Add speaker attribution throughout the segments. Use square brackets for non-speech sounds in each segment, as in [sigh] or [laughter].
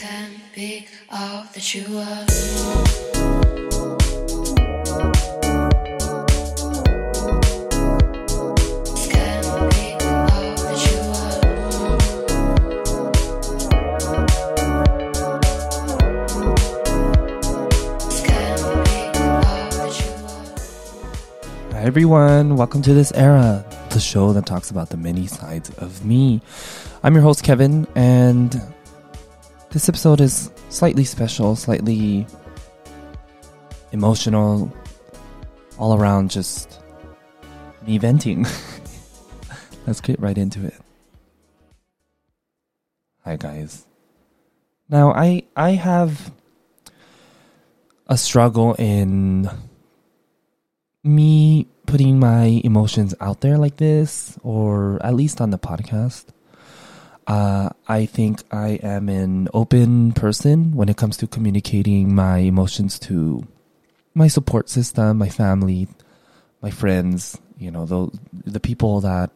Speaker 1: can be all that you are.
Speaker 2: Everyone, welcome to this era, the show that talks about the many sides of me. I'm your host Kevin, and this episode is slightly special, slightly emotional, all around just me venting. [laughs] Let's get right into it. Hi guys. Now I I have a struggle in me putting my emotions out there like this, or at least on the podcast. Uh, I think I am an open person when it comes to communicating my emotions to my support system, my family, my friends, you know, the, the people that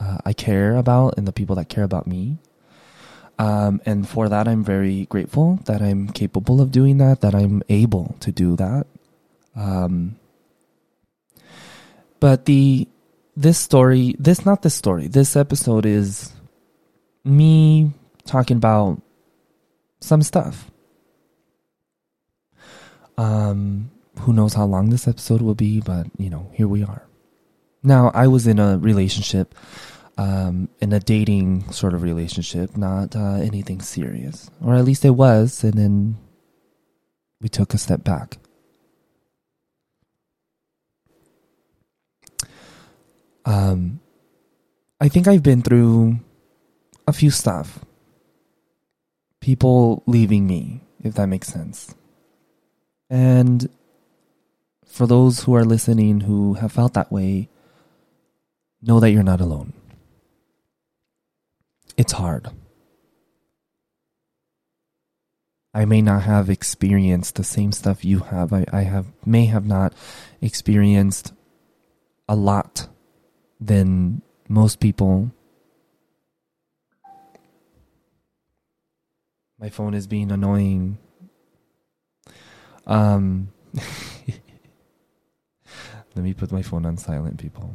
Speaker 2: uh, I care about and the people that care about me. Um, and for that, I'm very grateful that I'm capable of doing that, that I'm able to do that. Um, but the this story, this not this story, this episode is me talking about some stuff. Um, who knows how long this episode will be, but you know, here we are. Now, I was in a relationship, um, in a dating sort of relationship, not uh, anything serious, or at least it was, and then we took a step back. Um, I think I've been through a few stuff. People leaving me, if that makes sense. And for those who are listening who have felt that way, know that you're not alone. It's hard. I may not have experienced the same stuff you have. I, I have may have not experienced a lot than most people. My phone is being annoying. Um, [laughs] let me put my phone on silent, people.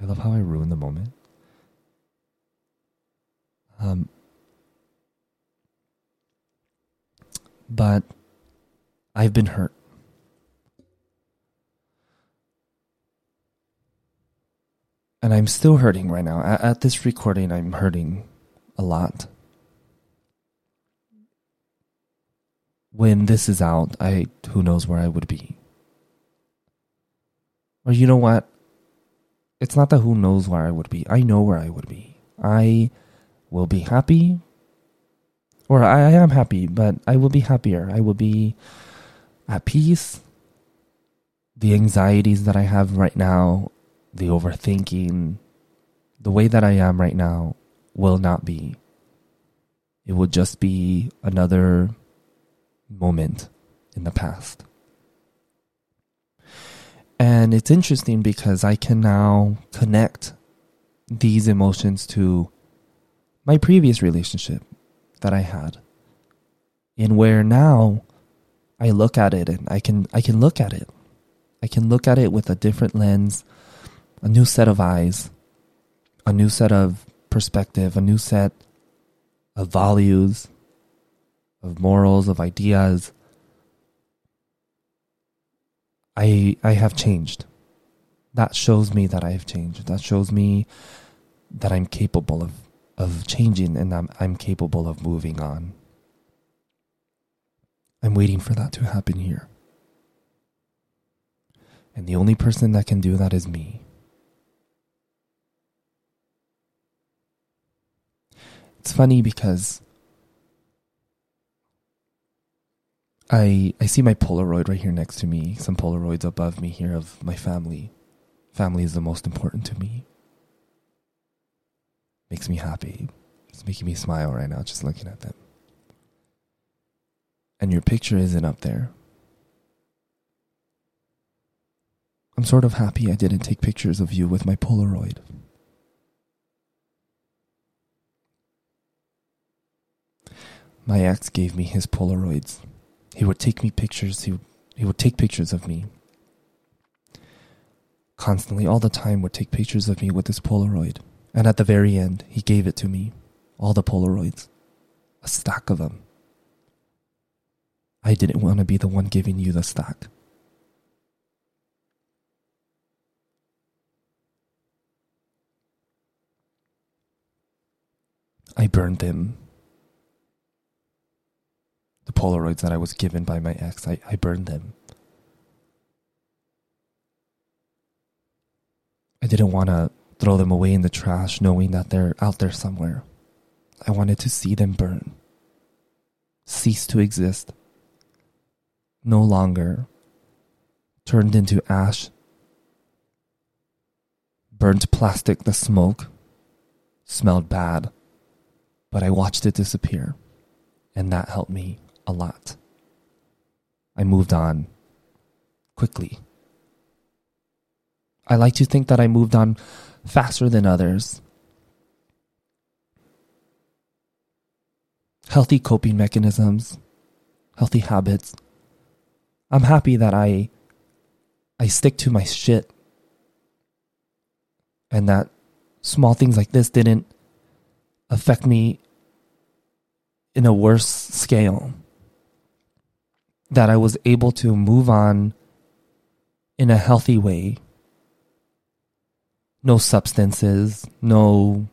Speaker 2: I love how I ruin the moment. Um, but I've been hurt. and I'm still hurting right now. At, at, this recording, I'm hurting a lot. When this is out, I who knows where I would be. Or you know what? It's not that who knows where I would be. I know where I would be. I will be happy. Or I, I am happy, but I will be happier. I will be at peace. The anxieties that I have right now the overthinking, the way that I am right now will not be. It will just be another moment in the past. And it's interesting because I can now connect these emotions to my previous relationship that I had. And where now I look at it and I can I can look at it. I can look at it with a different lens a new set of eyes, a new set of perspective, a new set of values, of morals, of ideas. I I have changed. That shows me that I have changed. That shows me that I'm capable of of changing and I'm I'm capable of moving on. I'm waiting for that to happen here. And the only person that can do that is me. It's funny because I I see my Polaroid right here next to me, some Polaroids above me here of my family. Family is the most important to me. Makes me happy. It's making me smile right now just looking at them. And your picture isn't up there. I'm sort of happy I didn't take pictures of you with my Polaroid. my ex gave me his Polaroids. He would take me pictures. He would, he would take pictures of me. Constantly, all the time, would take pictures of me with his Polaroid. And at the very end, he gave it to me. All the Polaroids. A stack of them. I didn't want to be the one giving you the stack. I burned them. Polaroids that I was given by my ex, I, I burned them. I didn't want to throw them away in the trash knowing that they're out there somewhere. I wanted to see them burn, cease to exist, no longer. Turned into ash, burnt plastic, the smoke. Smelled bad. But I watched it disappear, and that helped me a lot. I moved on quickly. I like to think that I moved on faster than others. Healthy coping mechanisms, healthy habits. I'm happy that I I stick to my shit and that small things like this didn't affect me in a worse scale. That I was able to move on in a healthy way. No substances, no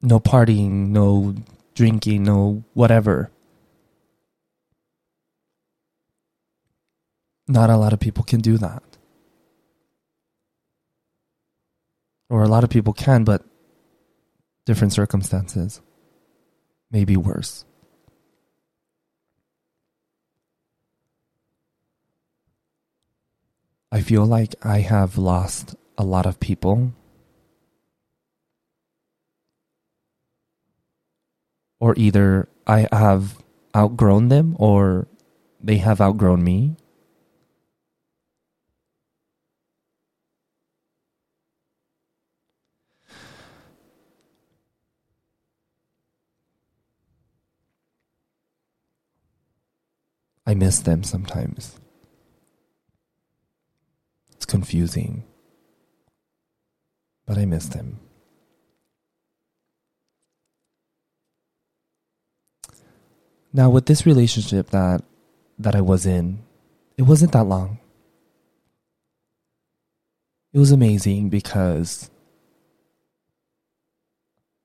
Speaker 2: no partying, no drinking, no whatever. Not a lot of people can do that. Or a lot of people can, but different circumstances maybe worse. I feel like I have lost a lot of people. Or either I have outgrown them or they have outgrown me. I miss them sometimes. Confusing, but I miss them. Now, with this relationship that that I was in, it wasn't that long. It was amazing because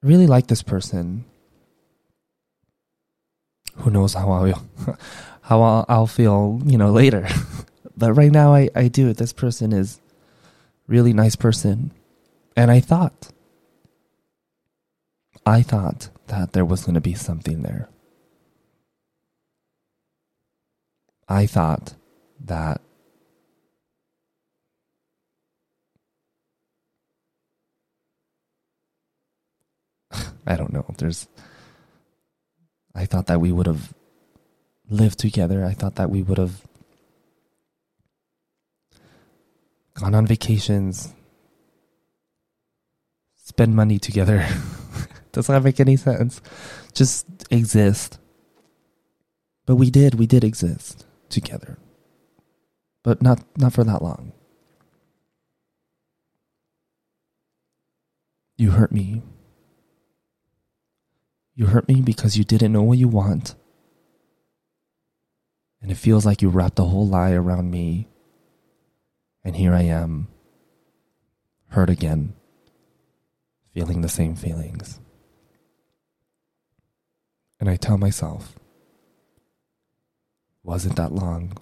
Speaker 2: I really like this person. Who knows how I'll [laughs] how I'll, I'll feel, you know, later. [laughs] but right now I, I do. it. This person is really nice person. And I thought, I thought that there was going to be something there. I thought that [laughs] I don't know. There's I thought that we would have lived together. I thought that we would have gone on vacations, spend money together. [laughs] Doesn't that make any sense? Just exist. But we did, we did exist together. But not not for that long. You hurt me. You hurt me because you didn't know what you want. And it feels like you wrapped a whole lie around me. And here I am, hurt again, feeling the same feelings. And I tell myself, wasn't that long.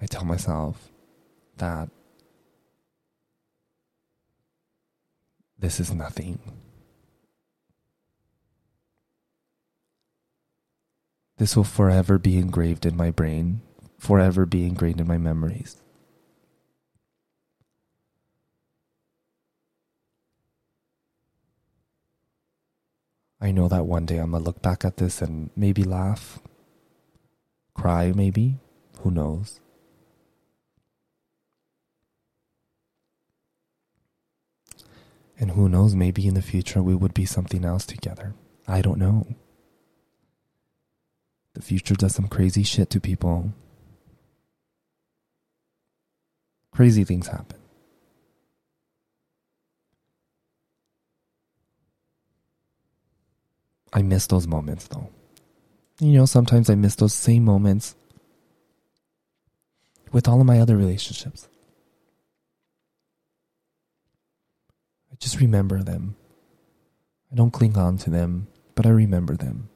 Speaker 2: I tell myself that this is nothing. This will forever be engraved in my brain, forever be ingrained in my memories. I know that one day I'm gonna look back at this and maybe laugh, cry, maybe. Who knows? And who knows, maybe in the future we would be something else together. I don't know. The future does some crazy shit to people. Crazy things happen. I miss those moments though. You know, sometimes I miss those same moments with all of my other relationships. I just remember them. I don't cling on to them, but I remember them.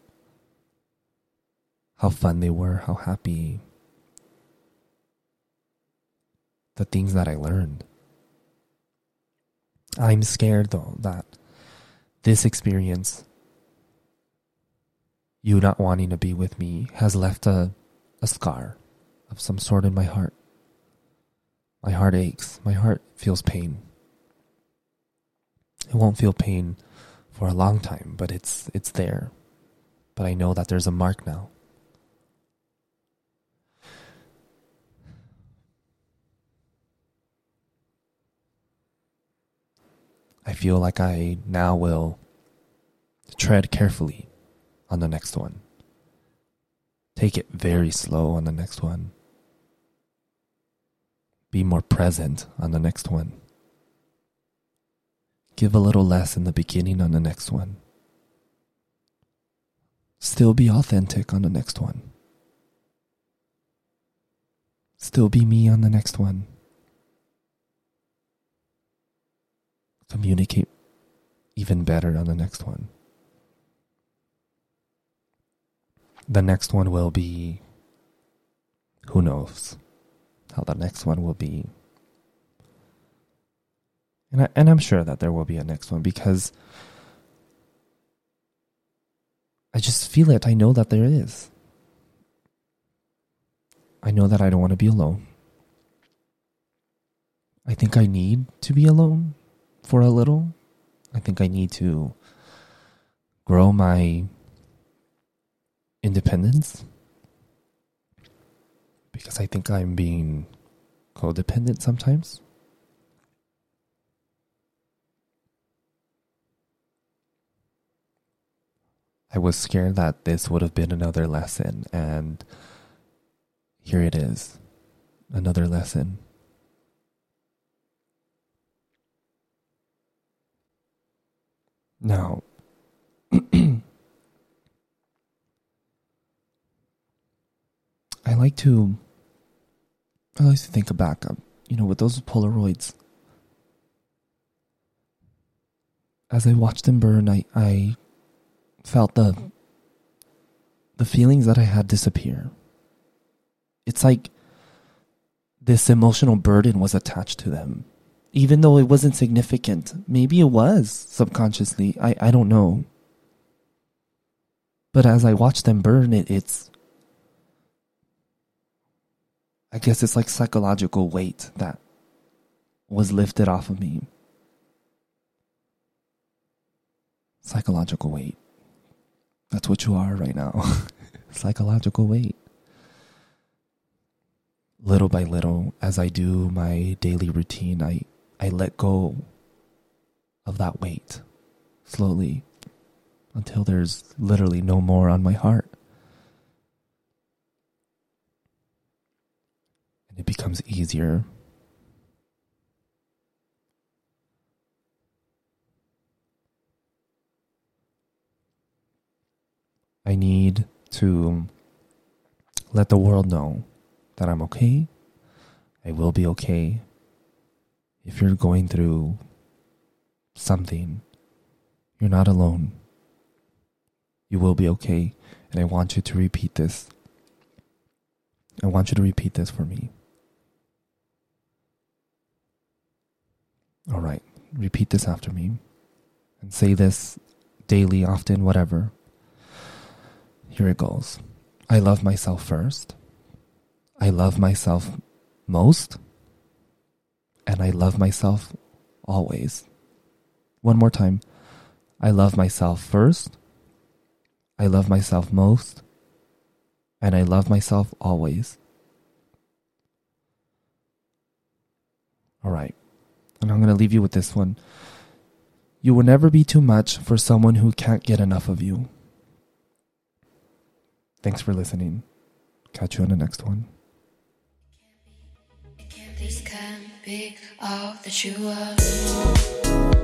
Speaker 2: How fun they were, how happy. The things that I learned. I'm scared though that this experience, you not wanting to be with me, has left a, a scar of some sort in my heart. My heart aches. My heart feels pain. It won't feel pain for a long time, but it's it's there. But I know that there's a mark now. I feel like I now will tread carefully on the next one. Take it very slow on the next one. Be more present on the next one. Give a little less in the beginning on the next one. Still be authentic on the next one. Still be me on the next one. Communicate even better on the next one. The next one will be who knows how the next one will be. And I, and I'm sure that there will be a next one because I just feel it. I know that there is. I know that I don't want to be alone. I think I need to be alone for a little. I think I need to grow my independence because I think I'm being codependent sometimes. I was scared that this would have been another lesson, and here it is another lesson. Now, I like to I like to think back, um, you know, with those Polaroids. As I watched them burn, I, I felt the the feelings that I had disappear. It's like this emotional burden was attached to them. Even though it wasn't significant. Maybe it was subconsciously. I, I don't know. But as I watch them burn, it, it's I guess it's like psychological weight that was lifted off of me. Psychological weight. That's what you are right now. [laughs] psychological weight. Little by little, as I do my daily routine, I, I let go of that weight slowly until there's literally no more on my heart. and it becomes easier. I need to let the world know that I'm okay. I will be okay. If you're going through something, you're not alone. You will be okay. And I want you to repeat this. I want you to repeat this for me. All right, repeat this after me and say this daily, often, whatever. Here it goes. I love myself first. I love myself most. And I love myself always. One more time. I love myself first. I love myself most. And I love myself always. All right. And I'm going to leave you with this one. You will never be too much for someone who can't get enough of you. Thanks for listening. Catch you on the next one.
Speaker 1: Be all that you are.